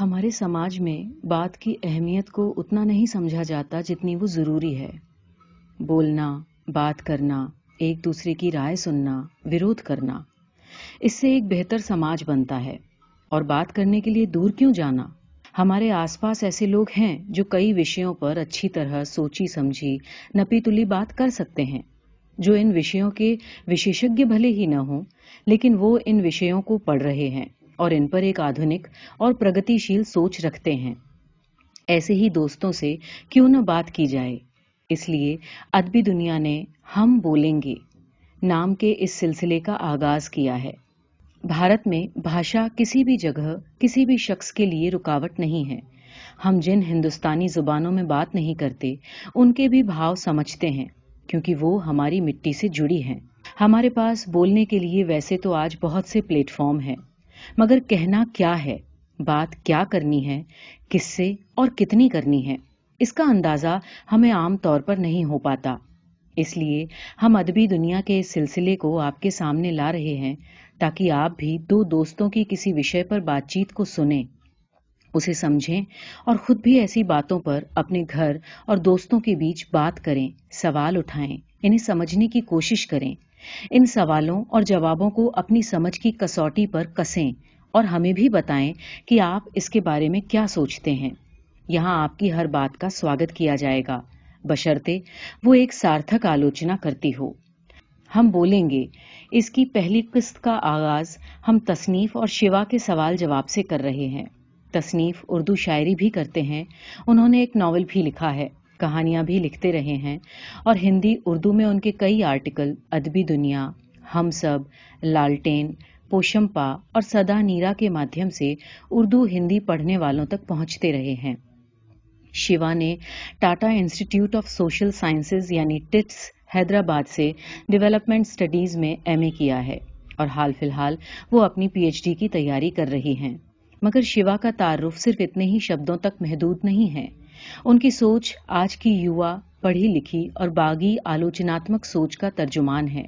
ہمارے سماج میں بات کی اہمیت کو اتنا نہیں سمجھا جاتا جتنی وہ ضروری ہے۔ بولنا، بات کرنا، ایک دوسرے کی رائے سننا، ورود کرنا، اس سے ایک بہتر سماج بنتا ہے۔ اور بات کرنے کے لیے دور کیوں جانا؟ ہمارے آس پاس ایسے لوگ ہیں جو کئی وشیوں پر اچھی طرح سوچی، سمجھی، نپی تلی بات کر سکتے ہیں۔ جو ان وشیوں کے وشیشج بھلے ہی نہ ہوں، لیکن وہ ان وشیوں کو پڑھ رہے ہیں۔ اور ان پر ایک آدھنک اور پرگتی شیل سوچ رکھتے ہیں۔ ایسے ہی دوستوں سے کیوں نہ بات کی جائے۔ اس لیے ادبی دنیا نے ہم بولیں گے۔ نام کے اس سلسلے کا آغاز کیا ہے۔ بھارت میں بھاشا کسی بھی جگہ، کسی بھی شخص کے لیے رکاوٹ نہیں ہے۔ ہم جن ہندوستانی زبانوں میں بات نہیں کرتے، ان کے بھی بھاؤ سمجھتے ہیں، کیونکہ وہ ہماری مٹی سے جڑی ہیں۔ ہمارے پاس بولنے کے لیے ویسے تو آج بہت سے پلیٹ فارم ہیں۔ مگر کہنا کیا ہے؟ بات کیا کرنی ہے؟ کس سے اور کتنی کرنی ہے؟ اس کا اندازہ ہمیں عام طور پر نہیں ہو پاتا۔ اس لیے ہم ادبی دنیا کے اس سلسلے کو آپ کے سامنے لا رہے ہیں تاکہ آپ بھی دو دوستوں کی کسی وشے پر بات چیت کو سنیں، اسے سمجھیں اور خود بھی ایسی باتوں پر اپنے گھر اور دوستوں کے بیچ بات کریں، سوال اٹھائیں انہیں سمجھنے کی کوشش کریں۔ ان سوالوں اور جوابوں کو اپنی سمجھ کی کسوٹی پر کسیں اور ہمیں بھی بتائیں کہ آپ اس کے بارے میں کیا سوچتے ہیں۔ یہاں آپ کی ہر بات کا سواگت کیا جائے گا۔ بشرتے وہ ایک سارتھک آلوچنا کرتی ہو۔ ہم بولیں گے، اس کی پہلی قسط کا آغاز ہم تصنیف اور شیوا کے سوال جواب سے کر رہے ہیں۔ تصنیف اردو شاعری بھی کرتے ہیں۔ انہوں نے ایک ناول بھی لکھا ہے۔ کہانیاں بھی لکھتے رہے ہیں۔ اور ہندی اردو میں ان کے کئی آرٹیکل ادبی دنیا، ہم سب، لالٹین، پوشمپا اور سدا نیرا کے مادھیم سے اردو ہندی پڑھنے والوں تک پہنچتے رہے ہیں۔ شیوا نے Tata Institute of Social Sciences یعنی ٹٹس حیدرآباد سے ڈیولپمنٹ اسٹڈیز میں ایم اے کیا ہے اور حال فی الحال وہ اپنی پی ایچ ڈی کی تیاری کر رہی ہیں۔ مگر شیوا کا تعارف صرف اتنے ہی شبدوں تک محدود نہیں ہے۔ ان کی سوچ آج کی یوا پڑھی لکھی اور باغی آلوچناتمک سوچ کا ترجمان ہے۔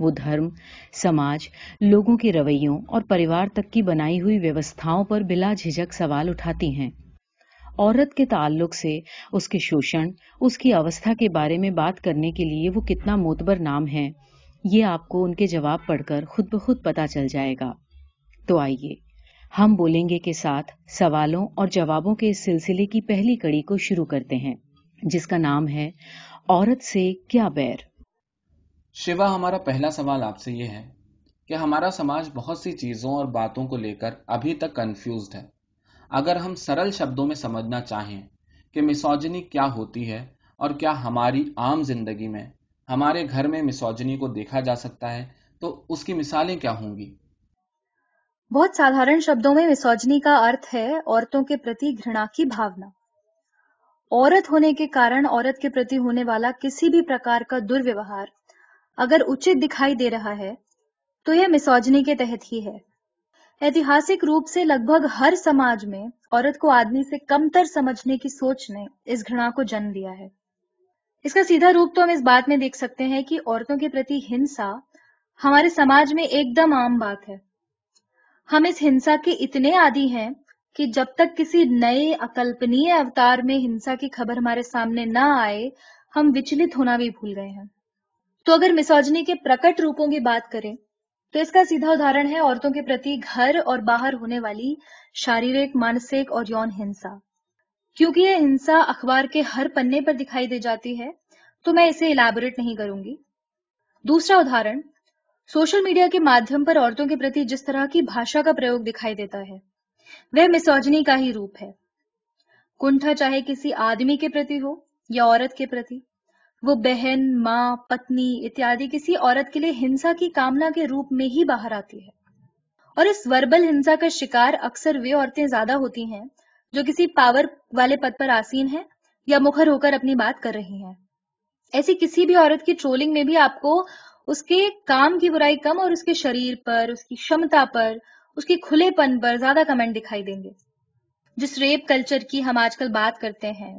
وہ دھرم، سماج، لوگوں کے رویوں اور پریوار تک کی بنائی ہوئی ویوستھاؤں پر بلا جھجک سوال اٹھاتی ہیں۔ عورت کے تعلق سے اس کے شوشن، اس کی اوستھا کے بارے میں بات کرنے کے لیے وہ کتنا موتبر نام ہے، یہ آپ کو ان کے جواب پڑھ کر خود بخود پتا چل جائے گا۔ تو آئیے۔ ہم بولیں گے کے ساتھ سوالوں اور جوابوں کے اس سلسلے کی پہلی کڑی کو شروع کرتے ہیں، جس کا نام ہے عورت سے کیا بیر؟ شیوا، ہمارا پہلا سوال آپ سے یہ ہے کہ ہمارا سماج بہت سی چیزوں اور باتوں کو لے کر ابھی تک کنفیوزڈ ہے۔ اگر ہم سرل شبدوں میں سمجھنا چاہیں کہ مسوجنی کیا ہوتی ہے اور کیا ہماری عام زندگی میں ہمارے گھر میں مسوجنی کو دیکھا جا سکتا ہے، تو اس کی مثالیں کیا ہوں گی؟ بہت سادھارن شبدوں میں مسوجنی کا ارتھ ہے، عورتوں کے پرتی گھنا کی بھاونا۔ عورت ہونے کے کارن عورت کے پرتی ہونے والا کسی بھی پرکار کا درویوہار اگر اچت دکھائی دے رہا ہے، تو یہ مسوجنی کے تحت ہی ہے۔ ایتہاسک روپ سے لگ بھگ ہر سماج میں عورت کو آدمی سے کم تر سمجھنے کی سوچ نے اس گھنا کو جنم دیا ہے۔ اس کا سیدھا روپ تو ہم اس بات میں دیکھ سکتے ہیں کہ عورتوں کے پرتی ہنسا ہمارے سماج میں ایک دم عام بات ہے۔ ہم اس ہنسا کے اتنے عادی ہیں کہ جب تک کسی نئے اکلپنی اوتار میں ہنسا کی خبر ہمارے سامنے نہ آئے، ہم وچلت ہونا بھی بھول گئے ہیں۔ تو اگر مسوجنی کے پرکٹ روپوں کی بات کریں، تو اس کا سیدھا ادھارن ہے عورتوں کے پرتی گھر اور باہر ہونے والی شاریرک، مانسک اور یون ہنسا۔ کیونکہ یہ ہنسا اخبار کے ہر پنے پر دکھائی دے جاتی ہے، تو میں اسے الیبوریٹ نہیں کروں گی۔ دوسرا ادھارن سوشل میڈیا کے مادھیم پر عورتوں کے پرتی جس طرح کی بھاشا کا پریوگ دکھائی دیتا ہے، وہ مسوجنی کا ہی روپ ہے۔ کنٹھا چاہے کسی آدمی کے پرتی ہو یا عورت کے پرتی، وہ بہن، ماں، پتنی اتیادی کسی عورت کے لیے ہنسا کی کامنا کے روپ میں ہی باہر آتی ہے۔ اور اس وربل ہنسا کا شکار اکثر وہ عورتیں زیادہ ہوتی ہیں جو کسی پاور والے پد پر آسین ہیں یا مکھر ہو کر اپنی بات کر رہی ہیں۔ ایسی کسی بھی عورت کی ٹرولنگ میں بھی آپ کو اس کے کام کی برائی کم اور اس کے شریر پر، اس کی شمتا پر، اس کی کھلے پن پر زیادہ کمنٹ دکھائی دیں گے۔ جس ریپ کلچر کی ہم آج کل بات کرتے ہیں،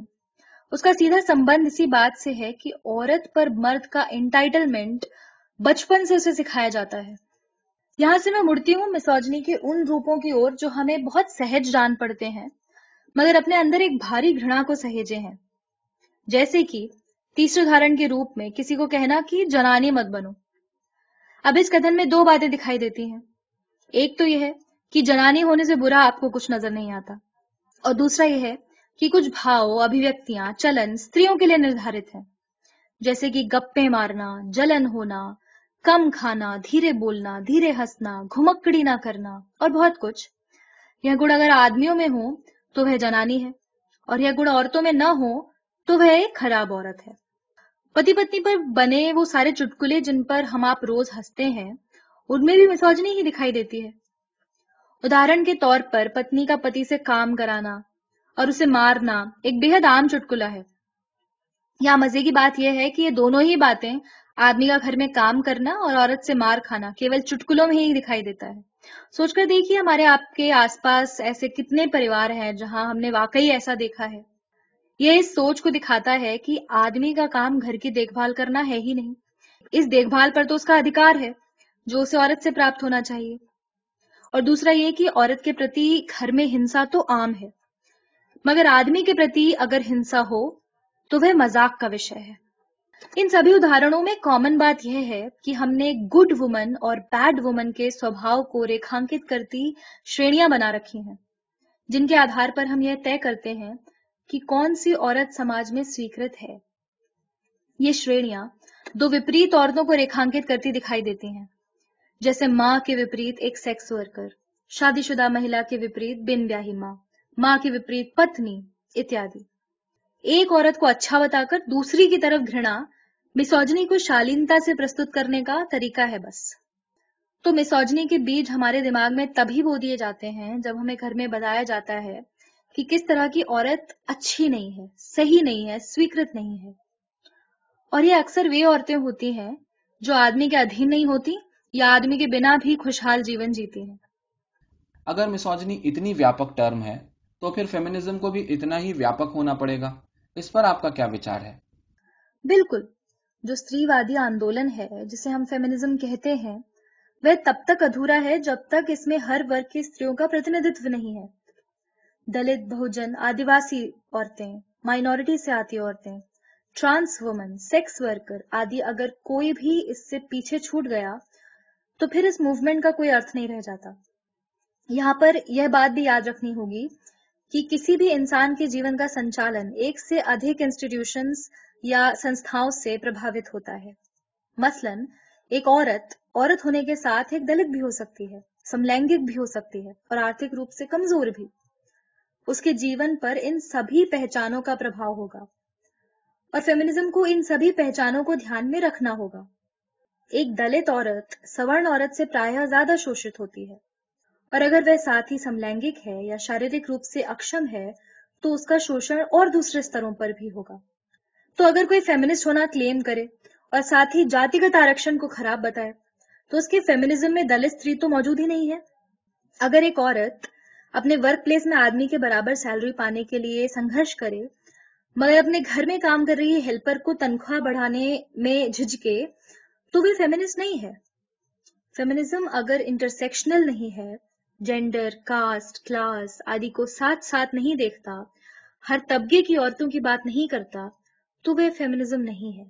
اس کا سیدھا سمبند اسی بات سے ہے کہ عورت پر مرد کا انٹائٹلمنٹ بچپن سے اسے سکھایا جاتا ہے۔ یہاں سے میں مڑتی ہوں مسوجنی کے ان روپوں کی اور جو ہمیں بہت سہج جان پڑتے ہیں، مگر اپنے اندر ایک بھاری گھنا کو سہجے ہیں۔ جیسے کہ تیسرے ادھارن کے روپ میں کسی کو کہنا کہ جنانی مت بنو۔ اب اس کتن میں دو باتیں دکھائی دیتی ہیں۔ ایک تو یہ ہے کہ جنانی ہونے سے برا آپ کو کچھ نظر نہیں آتا۔ اور دوسرا یہ ہے کہ کچھ بھاؤ، ابھیویکتیاں، چلن استریوں کے لیے نردھارت ہیں۔ جیسے کہ گپے مارنا، جلن ہونا، کم کھانا، دھیرے بولنا، دھیرے ہنسنا، گھمکڑی نہ کرنا، اور بہت کچھ۔ یہ گڑ اگر آدمیوں میں ہو تو وہ جنانی ہے، اور یہ گڑ عورتوں میں نہ ہو تو وہ ایک خراب عورت ہے۔ پتی پتنی پر بنے وہ سارے چٹکلے جن پر ہم آپ روز ہنستے ہیں، ان میں بھی مسوجنی ہی دکھائی دیتی ہے۔ ادارن کے طور پر پتنی کا پتی سے کام کرانا اور اسے مارنا ایک بے حد عام چٹکلا ہے۔ یہاں مزے کی بات یہ ہے کہ یہ دونوں ہی باتیں آدمی کا گھر میں کام کرنا اور عورت سے مار کھانا کیول چٹکلوں میں ہی دکھائی دیتا ہے۔ سوچ کر دیکھیے ہمارے آپ کے آس پاس ایسے کتنے پریوار ہیں جہاں ہم نے واقعی ایسا دیکھا ہے۔ یہ اس سوچ کو دکھاتا ہے کہ آدمی کا کام گھر کی دیکھ بھال کرنا ہے ہی نہیں۔ اس دیکھ بھال پر تو اس کا ادھیکار ہے جو اسے عورت سے پراپت ہونا چاہیے۔ اور دوسرا یہ کہ عورت کے پرتی گھر میں ہنسا تو عام ہے۔ مگر آدمی کے پرتی اگر ہنسا ہو تو وہ مزاق کا وشے ہے۔ ان سبھی ادھارنوں میں کامن بات یہ ہے کہ ہم نے گڈ وومن اور بیڈ وومن کے سوبھاؤ کو ریکھانکت کرتی شرییاں بنا رکھی ہیں۔ جن کے آدھار پر ہم یہ طے کرتے ہیں کہ کون سی عورت سماج میں سویکرت ہے۔ یہ شرییاں دو وپریت عورتوں کو ریکھانکت کرتی دکھائی دیتی ہیں۔ جیسے ماں کے وپریت ایک سیکس ورکر، شادی شدہ مہیلا کے وپریت بن بیاہی ماں ماں کے وپریت پتنی، اتیادی۔ ایک عورت کو اچھا بتا کر دوسری کی طرف گھنا، مسوجنی کو شالینتا سے پرستت کرنے کا طریقہ ہے بس۔ تو مسوجنی کے بیج ہمارے دماغ میں تبھی بو دیے جاتے ہیں جب ہمیں گھر میں بتایا جاتا ہے کہ کس طرح کی عورت اچھی نہیں ہے صحیح نہیں ہے سویکرت نہیں ہے۔ اور یہ اکثر وہ عورتیں ہوتی ہیں جو آدمی کے ادھین نہیں ہوتی یا آدمی کے بنا بھی خوشحال جیون جیتی ہیں۔ اگر مسوجنی اتنی ویاپک ٹرم ہے تو پھر فیمنزم کو بھی اتنا ہی ویاپک ہونا پڑے گا۔ اس پر آپ کا کیا وچار ہے؟ بالکل۔ جو استری وادی آندولن ہے جسے ہم فیمنزم کہتے ہیں وہ تب تک ادھورا ہے جب تک اس میں ہر ورگ کی استریوں کا پرتندتو نہیں ہے۔ دلت بہجن آدیواسی عورتیں مائنورٹی سے آتی عورتیں، ٹرانس وومن، سیکس ورکر آدی اگر کوئی بھی اس سے پیچھے چھوٹ گیا تو پھر اس موومنٹ کا کوئی ارتھ نہیں رہ جاتا۔ یہاں پر یہ بات بھی یاد رکھنی ہوگی کہ کسی بھی انسان کے جیون کا سنچالن ایک سے ادھک انسٹیٹیوشنز یا سنستھاؤں سے پربھاوت ہوتا ہے۔ مثلا، ایک عورت عورت ہونے کے ساتھ ایک دلت بھی ہو سکتی ہے سملینگک بھی ہو سکتی ہے اور آرتھک روپ سے کمزور بھی۔ اس کے جیون پر ان سبھی پہچانوں کا پربھاؤ ہوگا اور فیمنزم کو ان سبھی پہچانوں کو دھیان میں رکھنا ہوگا۔ ایک دلت عورت، سورن عورت سے پرایہ زیادہ شوشت ہوتی ہے اور اگر وہ ساتھ ہی سملینگک ہے یا شاریرک روپ سے اکشم ہے، تو اس کا شوشن اور دوسرے ستروں پر بھی ہوگا۔ تو اگر کوئی فیمنسٹ ہونا کلیم کرے اور ساتھ ہی جاتیگت آرکشن کو خراب بتائے، تو اس کے فیمنزم میں دلت استری تو موجود ہی نہیں ہے۔ اگر ایک عورت اپنے ورک پلیس میں آدمی کے برابر سیلری پانے کے لیے سنگھرش کرے، مگر اپنے گھر میں کام کر رہی ہیلپر کو تنخواہ بڑھانے میں جھجکے، تو وہ فیمنسٹ نہیں ہے۔ فیمنزم اگر انٹرسیکشنل نہیں ہے جینڈر کاسٹ کلاس آدی کو ساتھ ساتھ نہیں دیکھتا، ہر طبقے کی عورتوں کی بات نہیں کرتا، تو وہ فیمنزم نہیں ہے۔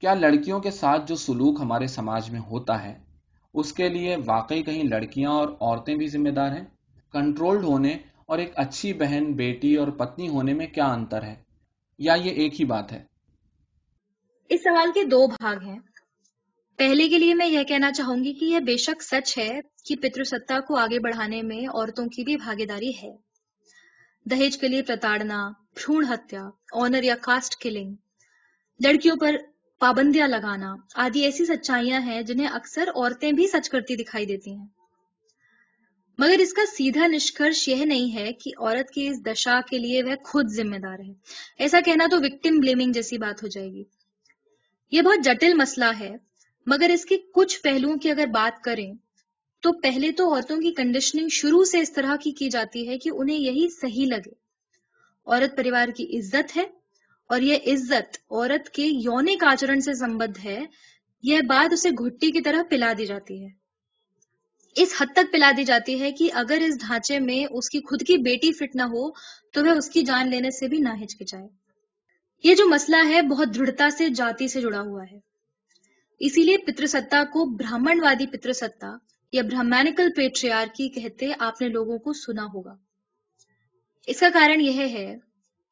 کیا لڑکیوں کے ساتھ جو سلوک ہمارے سماج میں ہوتا ہے اس کے لیے واقعی کہیں لڑکیاں اور عورتیں بھی ذمہ دار ہیں۔ کنٹرولڈ ہونے اور ایک اچھی بہن، بیٹی اور پتنی ہونے میں کیا انتر ہے؟ یا یہ ایک ہی بات ہے؟ اس سوال کے دو بھاگ ہیں۔ پہلے کے لیے میں یہ کہنا چاہوں گی کہ یہ بے شک سچ ہے کہ پتر ستا کو آگے بڑھانے میں عورتوں کی بھی بھاگی داری ہے۔ دہیج کے لیے پرتاڑنا بھرون ہتیا آنر یا کاسٹ کلنگ لڑکیوں پر پابندیاں لگانا آدی ایسی سچائیاں ہیں جنہیں اکثر عورتیں بھی سچ کرتی دکھائی دیتی ہیں۔ مگر اس کا سیدھا نشکرش یہ نہیں ہے کہ عورت کی اس دشا کے لیے وہ خود ذمہ دار ہے۔ ایسا کہنا تو وکٹم بلیمنگ جیسی بات ہو جائے گی۔ یہ بہت جٹل مسئلہ ہے، مگر اس کے کچھ پہلوؤں کی اگر بات کریں، تو پہلے تو عورتوں کی کنڈیشننگ شروع سے اس طرح کی کی جاتی ہے کہ انہیں یہی صحیح لگے۔ عورت پریوار کی عزت ہے اور یہ عزت، عورت کے یونک آچرن سے سمبد ہے، یہ بات اسے گھٹی کی طرح پلا دی جاتی ہے۔ اس حد تک پلا دی جاتی ہے کہ اگر اس ڈھانچے میں اس کی خود کی بیٹی فٹ نہ ہو، تو وہ اس کی جان لینے سے بھی نہ ہچکچائے۔ یہ جو مسئلہ ہے، بہت دھڑتا سے، جاتی سے جڑا ہوا ہے۔ اسی لیے پتر ستا کو براہمن وادی پتر ستا یا برہمینکل پیٹریار کی کہتے آپ نے لوگوں کو سنا ہوگا۔ اس کا کارن یہ ہے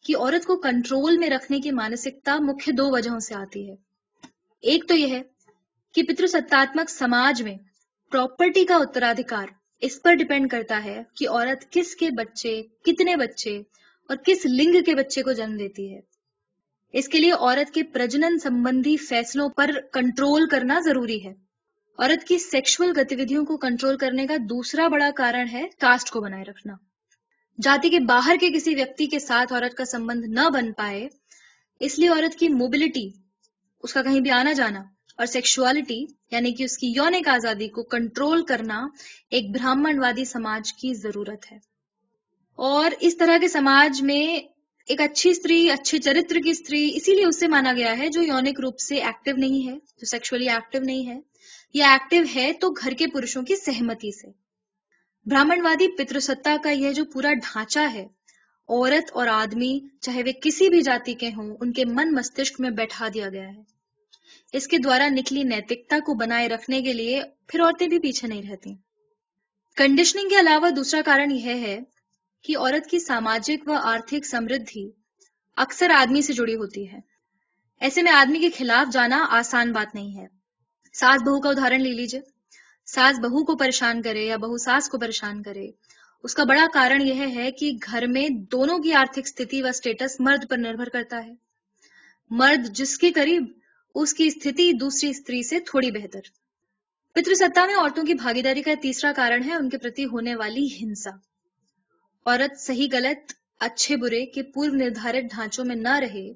کہ عورت کو کنٹرول میں رکھنے کی مانسکتا مکھ دو وجہوں سے آتی ہے۔ ایک تو یہ ہے کہ پتر ستاتمک سماج میں پراپرٹی کا اترادھکار اس پر ڈپینڈ کرتا ہے کہ عورت کس کے بچے، کتنے بچے اور کس لنگ کے بچے کو جنم دیتی ہے۔ اس کے لیے عورت کے پرجنن سمبندی فیصلوں پر کنٹرول کرنا ضروری ہے۔ عورت کی سیکشل گتیویدیوں کو کنٹرول کرنے کا دوسرا بڑا کارن ہے کاسٹ کو بنائے رکھنا۔ جاتی کے باہر کے کسی ویکتی کے ساتھ عورت کا سمبند نہ بن پائے، اس لیے عورت کی موبلٹی اس کا کہیں بھی آنا جانا، اور سیکشوالٹی یعنی کہ اس کی یونک آزادی کو کنٹرول کرنا ایک برہمن وادی سماج کی ضرورت ہے۔ اور اس طرح کے سماج میں ایک اچھی استری اچھے چرتر کی استری اسی لیے اسے مانا گیا ہے جو یونک روپ سے ایکٹیو نہیں ہے، جو سیکشولی ایکٹیو نہیں ہے۔ یا ایکٹیو ہے تو گھر کے پروشوں کی سہمتی سے۔ براہمن وادی پتر ستا کا یہ جو پورا ڈھانچہ ہے، عورت اور آدمی، چاہے وہ کسی بھی جاتی کے ہوں، ان کے من مستشک میں بیٹھا دیا گیا ہے۔ اس کے دوارا نکلی نیتکتا کو بنائے رکھنے کے لیے پھر عورتیں بھی پیچھے نہیں رہتی۔ کنڈیشننگ کے علاوہ دوسرا کارن یہ ہے کہ عورت کی ساماجک و آرتھک سمردھی اکثر آدمی سے جڑی ہوتی ہے۔ ایسے میں آدمی کے خلاف جانا آسان بات نہیں ہے۔ ساس بہو کا ادھارن لے لیجیے ساس بہو کو پریشان کرے یا بہو ساس کو پریشان کرے، اس کا بڑا کارن یہ ہے کہ گھر میں دونوں کی آرتھک استھتی و اسٹیٹس مرد پر نربھر کرتا ہے۔ مرد جس کے قریب، اس کی استھتی دوسری استری سے تھوڑی بہتر۔ پتر ستا میں عورتوں کی بھاگیداری کا تیسرا کارن ہے ان کے پرتی ہونے والی ہنسا۔ عورت صحیح غلط، اچھے برے کے پورو نردھارت ڈھانچوں میں نہ رہے،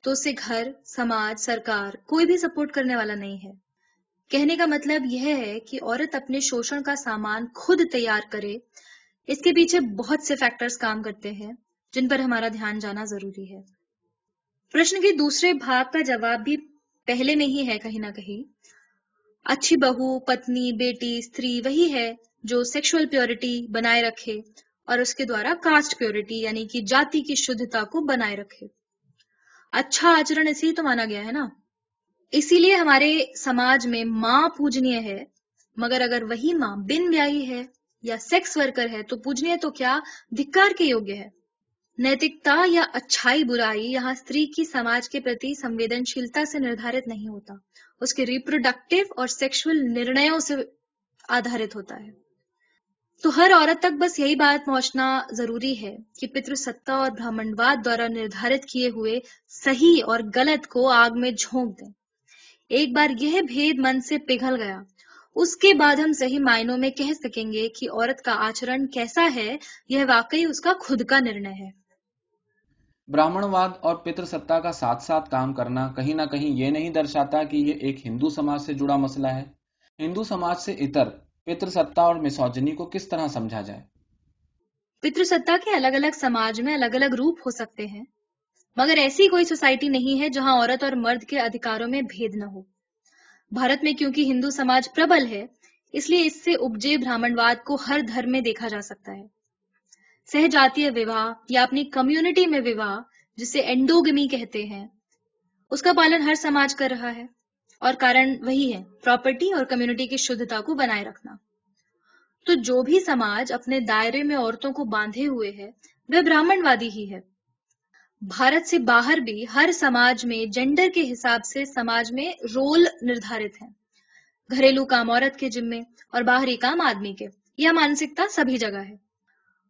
تو اسے گھر، سماج، سرکار کوئی بھی سپورٹ کرنے والا نہیں ہے۔ کہنے کا مطلب یہ ہے کہ عورت اپنے شوشن کا سامان خود تیار کرے۔ اس کے پیچھے بہت سے فیکٹرز کام کرتے ہیں جن پر ہمارا دھیان جانا ضروری ہے۔ پرشن کے دوسرے بھاگ کا جواب بھی پہلے میں ہی ہے کہیں نہ کہیں۔ اچھی بہو، پتنی، بیٹی استری وہی ہے جو سیکشل پیورٹی بنائے رکھے اور اس کے دوارا کاسٹ پیورٹی یعنی کہ جاتی کی شدھتا کو بنائے رکھے۔ اچھا آچرن اسی تو مانا گیا ہے نا۔ اسی لیے ہمارے سماج میں ماں پوجنی ہے، مگر اگر وہی ماں بن بیائی ہے یا سیکس ورکر ہے، تو پوجنی تو کیا دھکار کے یوگیہ ہے؟ نیتکتا یا اچھائی برائی یہاں استری کی سماج کے پرتی سنویدنشیلتا سے نردھارت نہیں ہوتا۔ اس کے ریپروڈکٹیو اور سیکشل نرنیوں سے آدھارت ہوتا ہے۔ تو ہر عورت تک بس یہی بات پہنچنا ضروری ہے کہ پتر ستا اور برہمنواد دوارا نردھارت کیے ہوئے صحیح اور غلط کو آگ میں جھونک دیں۔ ایک بار یہ بھید من سے پگھل گیا۔ اس کے بعد ہم صحیح معنوں میں کہہ سکیں گے کہ عورت کا آچرن کیسا ہے یہ واقعی اس کا خود کا نرنے ہے۔ براہمن واد اور پتر ستا کا ساتھ ساتھ کام کرنا کہیں نہ کہیں یہ نہیں درشاتا کہ یہ ایک ہندو سماج سے جڑا مسئلہ ہے۔ ہندو سماج سے اتر پتر ستا اور مسوجنی کو کس طرح سمجھا جائے؟ پتر ستا کے الگ الگ سماج میں الگ الگ روپ ہو سکتے ہیں۔ مگر ایسی کوئی سوسائٹی نہیں ہے جہاں عورت اور مرد کے ادھکاروں میں بھید نہ ہو۔ بھارت میں کیونکہ ہندو سماج پربل ہے، اس لیے اس سے اپجے براہمن واد کو ہر دھرم میں دیکھا جا سکتا ہے۔ سہجاتی وواہ یا اپنی کمیونٹی میں وواہ، جسے اینڈوگمی کہتے ہیں، اس کا پالن ہر سماج کر رہا ہے۔ اور کارن وہی ہے، پراپرٹی اور کمیونٹی کی شدھتا کو بنائے رکھنا۔ تو جو بھی سماج اپنے دائرے میں عورتوں کو باندھے ہوئے ہے، وہ براہمن وادی ہی ہے۔ بھارت سے باہر بھی ہر سماج میں جینڈر کے حساب سے سماج میں رول نردھارت ہے گھریلو کام عورت کے جمے اور باہری کام آدمی کے۔ یہ مانسکتا سبھی جگہ ہے۔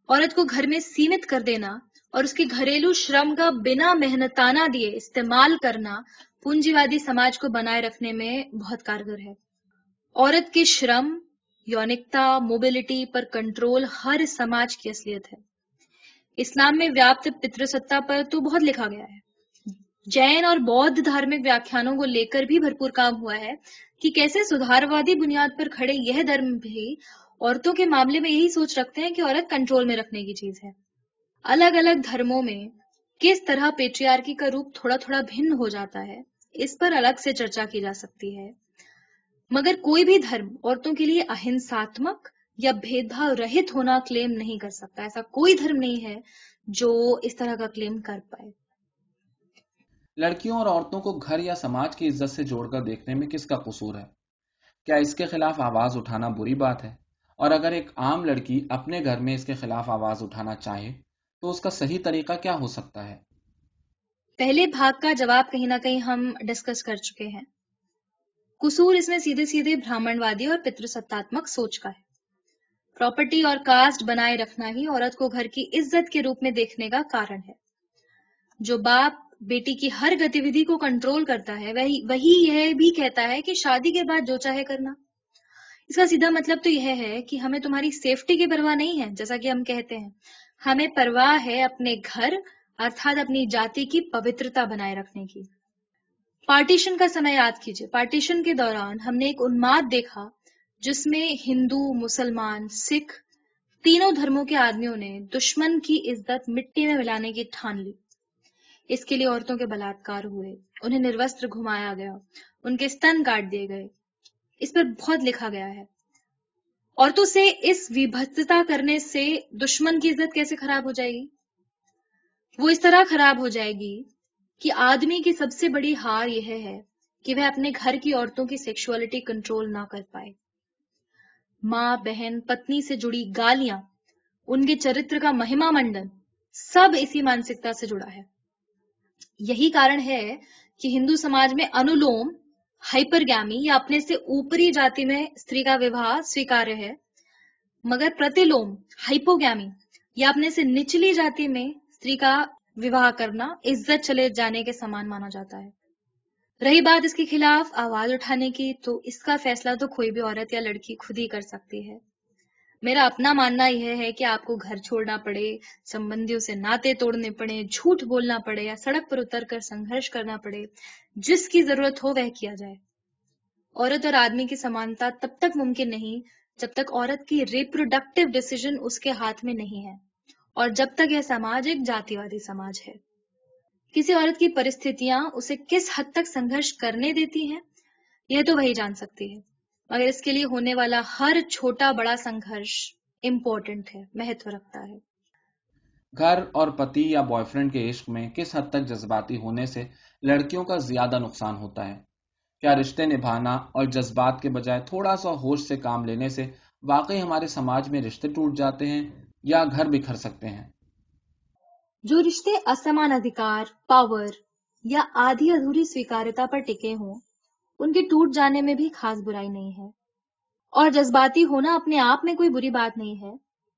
عورت کو گھر میں سیمت کر دینا اور اس کی گھریلو شرم کا بنا محنتانہ دیے استعمال کرنا پونجی وادی سماج کو بنائے رکھنے میں بہت کارگر ہے۔ عورت کی شرم، یونکتا موبلٹی پر کنٹرول ہر سماج کی اصلیت ہے۔ اسلام میں ویاپت پتر ستا پر تو بہت لکھا گیا ہے۔ جین اور بودھ دھارمک ویاخانوں کو لے کر بھی بھرپور کام ہوا ہے کہ کیسے سدھاروادی بنیاد پر کھڑے یہ دھرم بھی عورتوں کے معاملے میں یہی سوچ رکھتے ہیں کہ عورت کنٹرول میں رکھنے کی چیز ہے۔ الگ الگ دھرموں میں کس طرح پیٹریارکی کا روپ تھوڑا تھوڑا بھن ہو جاتا ہے، اس پر الگ سے چرچا کی جا سکتی ہے۔ مگر کوئی بھی دھرم عورتوں کے لیے اہنساتمک یا بھید بھاؤ رہت ہونا کلیم نہیں کر سکتا ایسا کوئی دھرم نہیں ہے جو اس طرح کا کلیم کر پائے۔ لڑکیوں اور عورتوں کو گھر یا سماج کی عزت سے جوڑ کر دیکھنے میں کس کا قصور ہے؟ کیا اس کے خلاف آواز اٹھانا بری بات ہے؟ اور اگر ایک عام لڑکی اپنے گھر میں اس کے خلاف آواز اٹھانا چاہے تو اس کا صحیح طریقہ کیا ہو سکتا ہے؟ پہلے بھاگ کا جواب کہیں نہ کہیں ہم ڈسکس کر چکے ہیں۔ قصور اس میں سیدھے سیدھے براہمن وادی اور پتر ستاتمک سوچ کا ہے۔ پراپرٹی اور کاسٹ بنائے رکھنا ہی عورت کو گھر کی عزت کے روپ میں دیکھنے کا کارن ہے۔ جو باپ بیٹی کی ہر گتی کو کنٹرول کرتا ہے، وہی یہ بھی کہتا ہے کہ شادی کے بعد جو چاہے کرنا۔ اس کا سیدھا مطلب تو یہ ہے کہ ہمیں تمہاری سیفٹی کی پرواہ نہیں ہے، جیسا کہ ہم کہتے ہیں۔ ہمیں پرواہ ہے اپنے گھر، ارتھات اپنی جاتی کی پوترتا بنائے رکھنے کی۔ پارٹیشن کا سمے یاد کیجیے پارٹیشن کے دوران ہم نے ایک انماد دیکھا جس میں ہندو، مسلمان، سکھ تینوں دھرموں کے آدمیوں نے دشمن کی عزت مٹی میں ملانے کی ٹھان لی۔ اس کے لیے عورتوں کے بلاکار ہوئے۔ انہیں نروستر گھمایا گیا۔ ان کے ستن کاٹ دیے گئے۔ اس پر بہت لکھا گیا ہے۔ عورتوں سے اس وبھتتا کرنے سے دشمن کی عزت کیسے خراب ہو جائے گی؟ وہ اس طرح خراب ہو جائے گی کہ آدمی کی سب سے بڑی ہار یہ ہے کہ وہ اپنے گھر کی عورتوں کی سیکشولیٹی کنٹرول نہ کر پائے۔ ماں، بہن، پتنی سے جڑی گالیاں، ان کے چرتر کا مہما منڈن، سب اسی مانسکتا سے جڑا ہے۔ یہی کارن ہے کہ ہندو سماج میں انولوم، ہائپر گیمی یا اپنے سے اوپری جاتی میں استری کا وواہ سویکاریہ ہے، مگر پرتیلوم ہائپوگیمی یا اپنے سے نچلی جاتی میں استری کا وواہ کرنا عزت چلے جانے کے سامان مانا جاتا ہے۔ رہی بات اس کے خلاف آواز اٹھانے کی، تو اس کا فیصلہ تو کوئی بھی عورت یا لڑکی خود ہی کر سکتی ہے۔ میرا اپنا ماننا یہ ہے کہ آپ کو گھر چھوڑنا پڑے، سمبندیوں سے ناطے توڑنے پڑے، جھوٹ بولنا پڑے یا سڑک پر اتر کر سنگھرش کرنا پڑے، جس کی ضرورت ہو وہ کیا جائے۔ عورت اور آدمی کی سمانتا تب تک ممکن نہیں جب تک عورت کی ریپروڈکٹیو ڈیسیزن اس کے ہاتھ میں نہیں ہے۔ اور جب تک یہ سماج ایک جاتی وادی سماج ہے۔ کسی عورت کی پرستھتیاں اسے کس حد تک سنگھرش کرنے دیتی ہیں، یہ تو وہی جان سکتی ہے۔ مگر اس کے لیے ہونے والا ہر چھوٹا بڑا سنگھرش امپورٹنٹ ہے، مہتو رکھتا ہے۔ گھر اور پتی یا بوائے فرینڈ کے عشق میں کس حد تک جذباتی ہونے سے لڑکیوں کا زیادہ نقصان ہوتا ہے؟ کیا رشتے نبھانا اور جذبات کے بجائے تھوڑا سا ہوش سے کام لینے سے واقعی ہمارے سماج میں رشتے ٹوٹ جاتے ہیں یا گھر بکھر سکتے ہیں؟ جو رشتے اسمان ادھکار پاور یا آدھی ادھوری سویکارتا پر ٹکے ہوں، ان کے ٹوٹ جانے میں بھی خاص برائی نہیں ہے۔ اور جذباتی ہونا اپنے آپ میں کوئی بری بات نہیں ہے،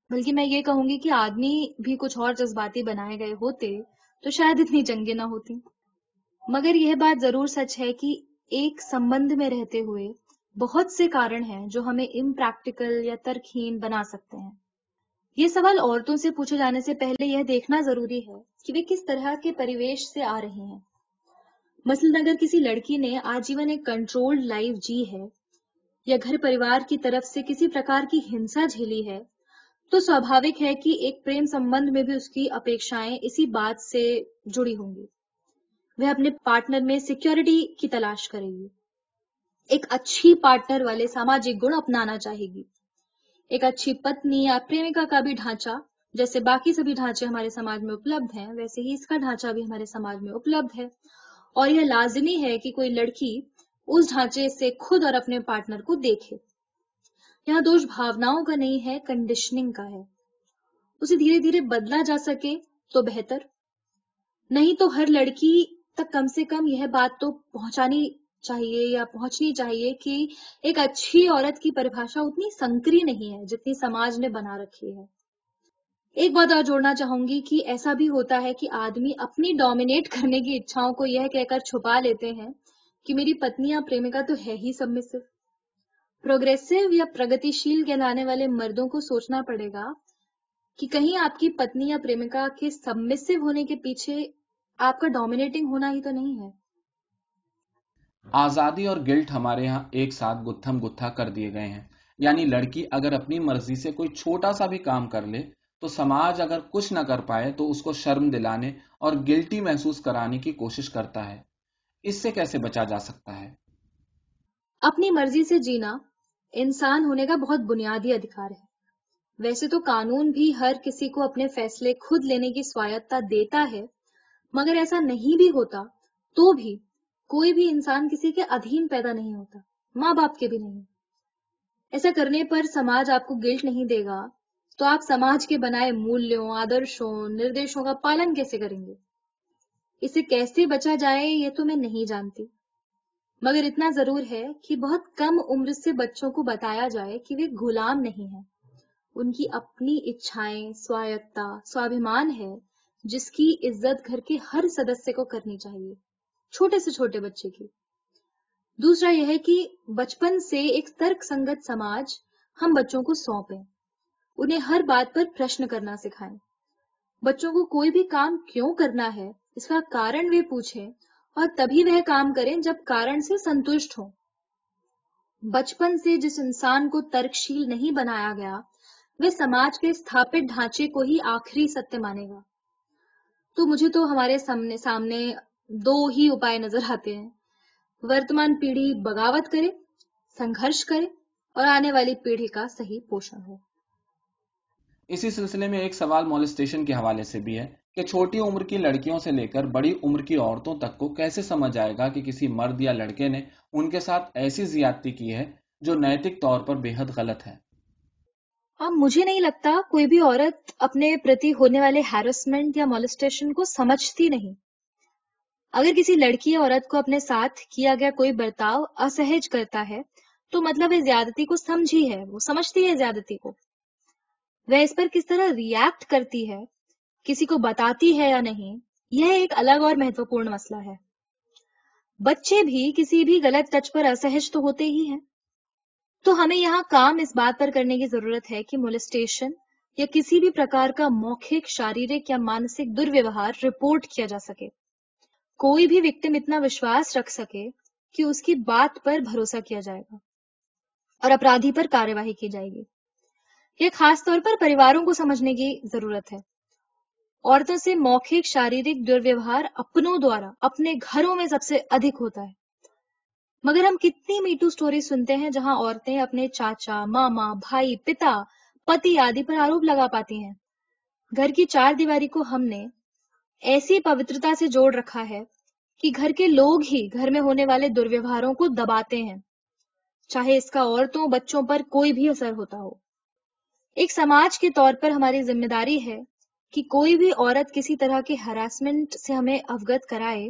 بلکہ میں یہ کہوں گی کہ آدمی بھی کچھ اور جذباتی بنائے گئے ہوتے تو شاید اتنی جنگیں نہ ہوتی۔ مگر یہ بات ضرور سچ ہے کہ ایک سمبند میں رہتے ہوئے بہت سے کارن ہیں جو ہمیں امپریکٹیکل یا ترکھین بنا سکتے ہیں۔ یہ سوال عورتوں سے پوچھے جانے سے پہلے یہ دیکھنا ضروری ہے کہ وہ کس طرح کے پریویش سے آ رہے ہیں۔ مثلاً اگر کسی لڑکی نے آجیون ایک کنٹرول لائف جی ہے یا گھر پریوار کی طرف سے کسی پرکار کی ہنسا جھیلی ہے، تو سوبھاوک ہے کہ ایک پریم سمبند میں بھی اس کی اپیکشائیں اسی بات سے جڑی ہوں گی۔ وہ اپنے پارٹنر میں سیکیورٹی کی تلاش کرے گی۔ ایک اچھی پارٹنر والے ساماجک گڑ اپنانا چاہے گی۔ ایک اچھی پتنی یا پریمکا کا بھی ڈھانچہ، جیسے باقی سبھی ڈھانچے ہمارے سماج میں اپلبدھ ہیں، ویسے ہی اس کا ڈھانچہ بھی ہمارے سماج میں اپلبدھ ہے۔ اور یہ لازمی ہے کہ کوئی لڑکی اس ڈھانچے سے خود اور اپنے پارٹنر کو دیکھے۔ یہاں دوش بھاوناؤں کا نہیں ہے کنڈیشننگ کا ہے۔ اسے دھیرے دھیرے بدلا جا سکے تو بہتر۔ نہیں تو ہر لڑکی تک کم سے کم یہ بات تو پہنچانی چاہیے یا پہنچنی چاہیے کہ ایک اچھی عورت کی پریبھاشا اتنی سنکری نہیں ہے جتنی سماج نے بنا رکھی ہے۔ ایک بات اور جوڑنا چاہوں گی کہ ایسا بھی ہوتا ہے کہ آدمی اپنی ڈومینیٹ کرنے کی اچھاؤں کو یہ کہہ کر چھپا لیتے ہیں کہ میری پتنی یا پریمکا تو ہے ہی سب میں صرف پروگریسو یا پرگتی شیل کہلانے والے مردوں کو سوچنا پڑے گا کہ کہیں آپ کی پتنی یا پریمکا کے سبمسو ہونے کے پیچھے آپ کا ڈومینیٹنگ ہونا ہی تو نہیں ہے۔ آزادی اور گلٹ ہمارے ہاں ایک ساتھ گتھم گتھا کر دیے گئے ہیں۔ یعنی لڑکی اگر اپنی مرضی سے کوئی چھوٹا سا بھی کام کر لے، تو سماج اگر کچھ نہ کر پائے، تو اس کو شرم دلانے اور گلٹی محسوس کرانے کی کوشش کرتا ہے۔ اس سے کیسے بچا جا سکتا ہے؟ اپنی مرضی سے جینا انسان ہونے کا بہت بنیادی ادھیکار ہے۔ ویسے تو قانون بھی ہر کسی کو اپنے فیصلے خود لینے کی سوایتتا دیتا ہے، مگر ایسا نہیں بھی ہوتا تو بھی کوئی بھی انسان کسی کے ادھین پیدا نہیں ہوتا، ماں باپ کے بھی نہیں۔ ایسا کرنے پر سماج آپ کو گلٹ نہیں دے گا۔ تو آپ سماج کے بنائے مولیوں، آدرشوں، نردیشوں کا پالن کیسے کریں گے؟ اسے کیسے بچا جائے یہ تو میں نہیں جانتی۔ مگر اتنا ضرور ہے کہ بہت کم عمر سے بچوں کو بتایا جائے کہ وہ غلام نہیں ہے ان کی اپنی اچھائیں سوایتتا سوابھیمان ہے، جس کی عزت گھر کے ہر سدسیہ کو کرنی چاہیے۔ چھوٹے سے چھوٹے بچے کی۔ دوسرا یہ ہے کہ بچپن سے ایک ترک سنگت سماج ہم بچوں کو سونپیں۔ انہیں ہر بات پر پرشن کرنا سکھائیں۔ بچوں کو کوئی بھی کام کیوں کرنا ہے، اس کا کارن وہ پوچھیں اور تبھی وہ کام کریں جب کارن سے سنتشٹ ہو بچپن سے جس انسان کو ترکشیل نہیں بنایا گیا، وہ سماج کے استھاپت ڈھانچے کو ہی آخری ستیہ مانے گا۔ تو مجھے تو ہمارے سامنے سامنے دو ہی اپائے نظر آتے ہیں۔ ورتمان پیڑھی بغاوت کرے سنگھرش کرے اور آنے والی پیڑھی کا صحیح پوشن ہو۔ اسی سلسلے میں ایک سوال مولسٹیشن کے حوالے سے بھی ہے کہ چھوٹی عمر کی لڑکیوں سے لے کر بڑی عمر کی عورتوں تک کو کیسے سمجھ آئے گا کہ کسی مرد یا لڑکے نے ان کے ساتھ ایسی زیادتی کی ہے جو نیتک طور پر بے حد غلط ہے؟ اب مجھے نہیں لگتا کوئی بھی عورت اپنے پرتی ہونے والے ہیرسمنٹ یا مولسٹیشن کو سمجھتی نہیں۔ اگر کسی لڑکی عورت کو اپنے ساتھ کیا گیا کوئی برتاؤ اسہج کرتا ہے، تو مطلب وہ زیادتی کو سمجھی ہے، وہ سمجھتی ہے زیادتی کو۔ وہ اس پر کس طرح ریئیکٹ کرتی ہے، کسی کو بتاتی ہے یا نہیں، یہ ایک الگ اور مہتوپورن مسئلہ ہے۔ بچے بھی کسی بھی غلط ٹچ پر اسہج تو ہوتے ہی ہیں۔ تو ہمیں یہاں کام اس بات پر کرنے کی ضرورت ہے کہ مولسٹیشن یا کسی بھی پرکار کا موکھک شاریرک یا مانسک درویوہار رپورٹ کیا جا سکے۔ کوئی بھی وکٹم اتنا وشواس رکھ سکے کہ اس کی بات پر بھروسہ کیا جائے گا اور اپرادھی پر کاروائی کی جائے گی۔ یہ خاص طور پر پریواروں کو سمجھنے کی ضرورت ہے۔ عورتوں سے موکھک شاریرک درویوہار اپنوں دوارا، اپنے گھروں میں سب سے ادھک ہوتا ہے۔ مگر ہم کتنی میٹو سٹوری سنتے ہیں جہاں عورتیں اپنے چاچا، ماما، بھائی، پتا، پتی آدی پر آروپ لگا پاتی ہیں۔ گھر کی چار دیواری کو ہم نے ایسی پوترتا سے جوڑ رکھا ہے کہ گھر کے لوگ ہی گھر میں ہونے والے درویوہاروں کو دباتے ہیں۔ چاہے اس کا عورتوں بچوں پر کوئی بھی اثر ہوتا ہو۔ ایک سماج کے طور پر ہماری ذمہ داری ہے کہ کوئی بھی عورت کسی طرح کے ہراسمنٹ سے ہمیں اوگت کرائے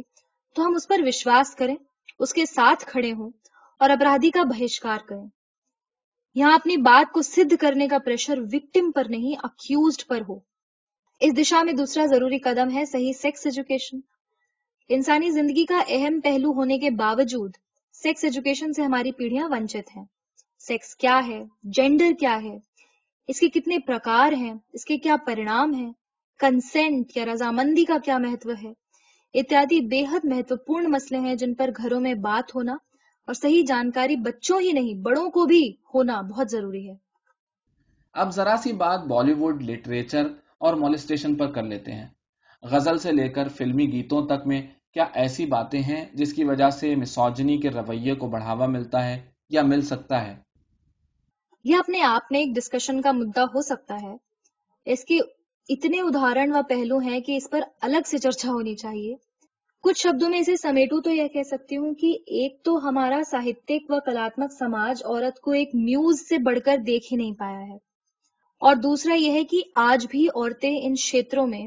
تو ہم اس پر وشواس کریں، اس کے ساتھ کھڑے ہوں اور اپرادھی کا بہشکار کریں۔ یہاں اپنی بات کو سدھ کرنے کا پریشر وکٹم پر نہیں اکیوزڈ پر ہو۔ اس دشا میں دوسرا ضروری قدم ہے صحیح سیکس ایجوکیشن انسانی زندگی کا اہم پہلو ہونے کے باوجود سیکس ایجوکیشن سے ہماری پیڑھیاں ونچت ہیں۔ سیکس کیا ہے؟ جینڈر کیا ہے؟ اس کے کتنے پرکار ہیں؟ اس کے کیا پرینام ہیں؟ کنسینٹ یا رضامندی کا کیا مہتو ہے؟ اتیادی بے حد مہتوپورن مسئلے ہیں جن پر گھروں میں بات ہونا اور صحیح جانکاری بچوں ہی نہیں، بڑوں کو بھی ہونا بہت ضروری ہے۔ اب ذرا سی بات بالی ووڈ لٹریچر اور مولسٹیشن پر کر لیتے ہیں۔ غزل سے لے کر فلمی گیتوں تک میں کیا ایسی باتیں ہیں جس کی وجہ سے مسوجنی کے رویے کو بڑھاوا ملتا ہے یا مل سکتا ہے؟ یہ اپنے آپ میں ایک ڈسکشن کا مدعا ہو سکتا ہے۔ اس کے اتنے ادھارن و پہلو ہیں کہ اس پر الگ سے چرچا ہونی چاہیے۔ کچھ شبدوں میں اسے سمیٹو تو یہ کہہ سکتی ہوں کہ ایک تو ہمارا ساہتک و کلاتمک سماج عورت کو ایک میوز سے بڑھ کر دیکھ ہی نہیں پایا ہے۔ اور دوسرا یہ ہے کہ آج بھی عورتیں ان شیتروں میں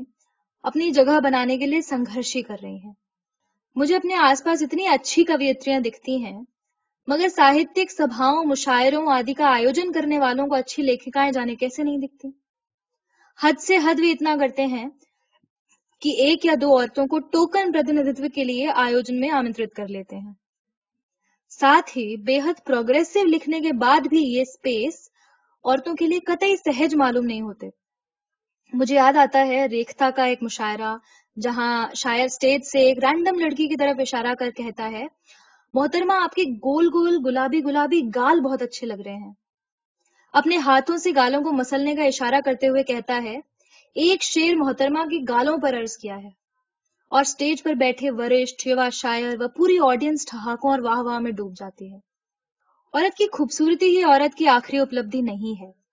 اپنی جگہ بنانے کے لیے سنگھرش ہی کر رہی ہیں۔ مجھے اپنے آس پاس اتنی اچھی کویتریاں دکھتی ہیں، مگر ساہتک سبھاؤں، مشاعروں آدی کا آیوجن کرنے والوں کو اچھی لیکھکائیں جانے کیسے نہیں دکھتی؟ حد سے حد بھی اتنا کرتے ہیں کہ ایک یا دو عورتوں کو ٹوکن پرتندتو کے لیے آیوجن میں آمنترت کر لیتے ہیں۔ ساتھ ہی بے حد پروگریسو لکھنے کے بعد بھی یہ سپیس عورتوں کے لیے قطعی سہج معلوم نہیں ہوتے۔ مجھے یاد آتا ہے ریختہ کا ایک مشاعرہ، جہاں شاید سٹیج سے ایک رینڈم لڑکی کی طرف اشارہ کر کہتا ہے، محترمہ، آپ کے گول گول، گلابی گلابی گال بہت اچھے لگ رہے ہیں۔ اپنے ہاتھوں سے گالوں کو مسلنے کا اشارہ کرتے ہوئے کہتا ہے، ایک شیر محترمہ کی گالوں پر عرض کیا ہے۔ اور سٹیج پر بیٹھے ورشٹ یوا شاعر و پوری آڈینس ٹھہاکوں اور واہ واہ میں ڈوب جاتی ہے۔ عورت کی خوبصورتی ہی عورت کی آخری اپلبدھی نہیں ہے۔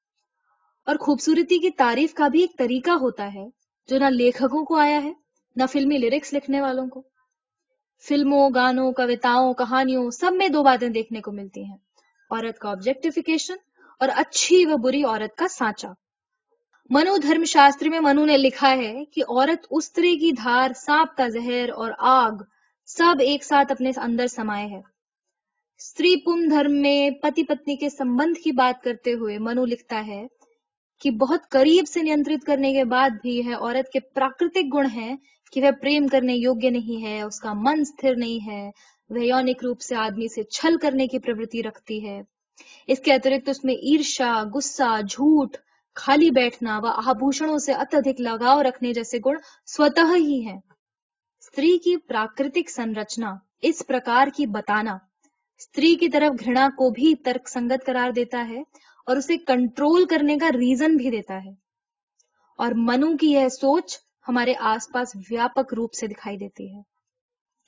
اور خوبصورتی کی تعریف کا بھی ایک طریقہ ہوتا ہے جو نہ لیکھکوں کو آیا ہے، نہ فلمی لیرکس لکھنے والوں کو۔ فلموں، گانوں کوتاؤں کہانیوں، سب میں دو باتیں دیکھنے کو ملتی ہیں۔ عورت کا آبجیکٹیفیکیشن اور اچھی و بری عورت کا سانچا۔ منو دھرم شاستر میں منو نے لکھا ہے کہ عورت استرے کی دھار، سانپ کا زہر اور آگ سب ایک ساتھ اپنے اندر سمائے ہے۔ استری پم دھرم میں پتی پتنی کے سمبند کی بات کرتے ہوئے منو لکھتا ہے کہ بہت قریب سے نینترت کرنے کے بعد بھی ہے، عورت کے پراکرتک گن ہیں کہ وہ پریم کرنے یوگیہ نہیں ہے، اس کا من استھر نہیں ہے، وہ یونک روپ سے آدمی سے چھل کرنے کی پروتی رکھتی ہے۔ اس کے اترکت اس میں ایرشا گسا جھوٹ، خالی بیٹھنا و آبھوشنوں سے اتدھک لگاؤ رکھنے جیسے گن سوتہ ہی ہیں۔ استری کی پراکرتک سنرچنا، اس پرکار کی بتانا استری کی طرف گھرنا کو بھی ترک سنگت قرار دیتا ہے۔ اور اسے کنٹرول کرنے کا ریزن بھی دیتا ہے۔ اور منو کی یہ سوچ ہمارے آس پاس ویاپک روپ سے دکھائی دیتی ہے۔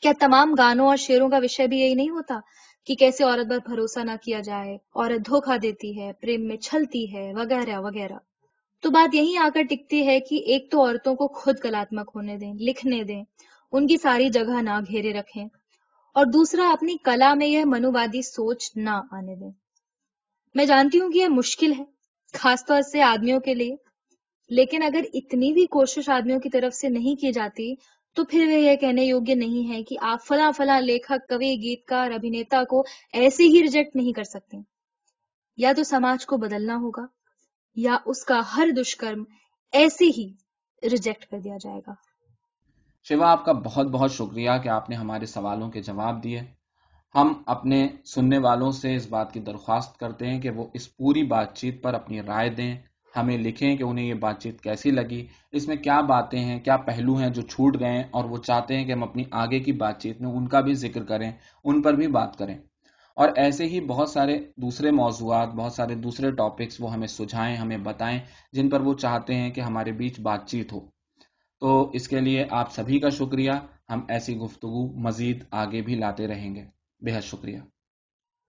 کیا تمام گانوں اور شیروں کا وشے بھی یہی نہیں ہوتا کہ کیسے عورت پر بھروسہ نہ کیا جائے، عورت دھوکہ دیتی ہے، پریم میں چھلتی ہے، وغیرہ وغیرہ۔ تو بات یہی آ کر ٹکتی ہے کہ ایک تو عورتوں کو خود کلاتمک ہونے دیں، لکھنے دیں، ان کی ساری جگہ نہ گھیرے رکھیں، اور دوسرا اپنی کلا میں یہ منووادی سوچ نہ آنے دیں۔ میں جانتی ہوں کہ یہ مشکل ہے، خاص طور سے آدمیوں کے لیے۔ لیکن اگر اتنی بھی کوشش آدمیوں کی طرف سے نہیں کی جاتی، تو پھر وہ یہ کہنے یوگیہ نہیں ہے کہ آپ فلاں فلاں لیکھک کوی گیتکار ابھینیتا کو ایسے ہی ریجیکٹ نہیں کر سکتے۔ یا تو سماج کو بدلنا ہوگا، یا اس کا ہر دشکرم ایسے ہی ریجیکٹ کر دیا جائے گا۔ شیوا، آپ کا بہت بہت شکریہ کہ آپ نے ہمارے سوالوں کے جواب دیے۔ ہم اپنے سننے والوں سے اس بات کی درخواست کرتے ہیں کہ وہ اس پوری بات چیت پر اپنی رائے دیں، ہمیں لکھیں کہ انہیں یہ بات چیت کیسی لگی، اس میں کیا باتیں ہیں، کیا پہلو ہیں جو چھوٹ گئے اور وہ چاہتے ہیں کہ ہم اپنی آگے کی بات چیت میں ان کا بھی ذکر کریں، ان پر بھی بات کریں۔ اور ایسے ہی بہت سارے دوسرے موضوعات، بہت سارے دوسرے ٹاپکس وہ ہمیں سجھائیں، ہمیں بتائیں، جن پر وہ چاہتے ہیں کہ ہمارے بیچ بات چیت ہو۔ تو اس کے لیے آپ سبھی کا شکریہ۔ ہم ایسی گفتگو مزید آگے بھی لاتے رہیں گے۔ بے حد شکریہ۔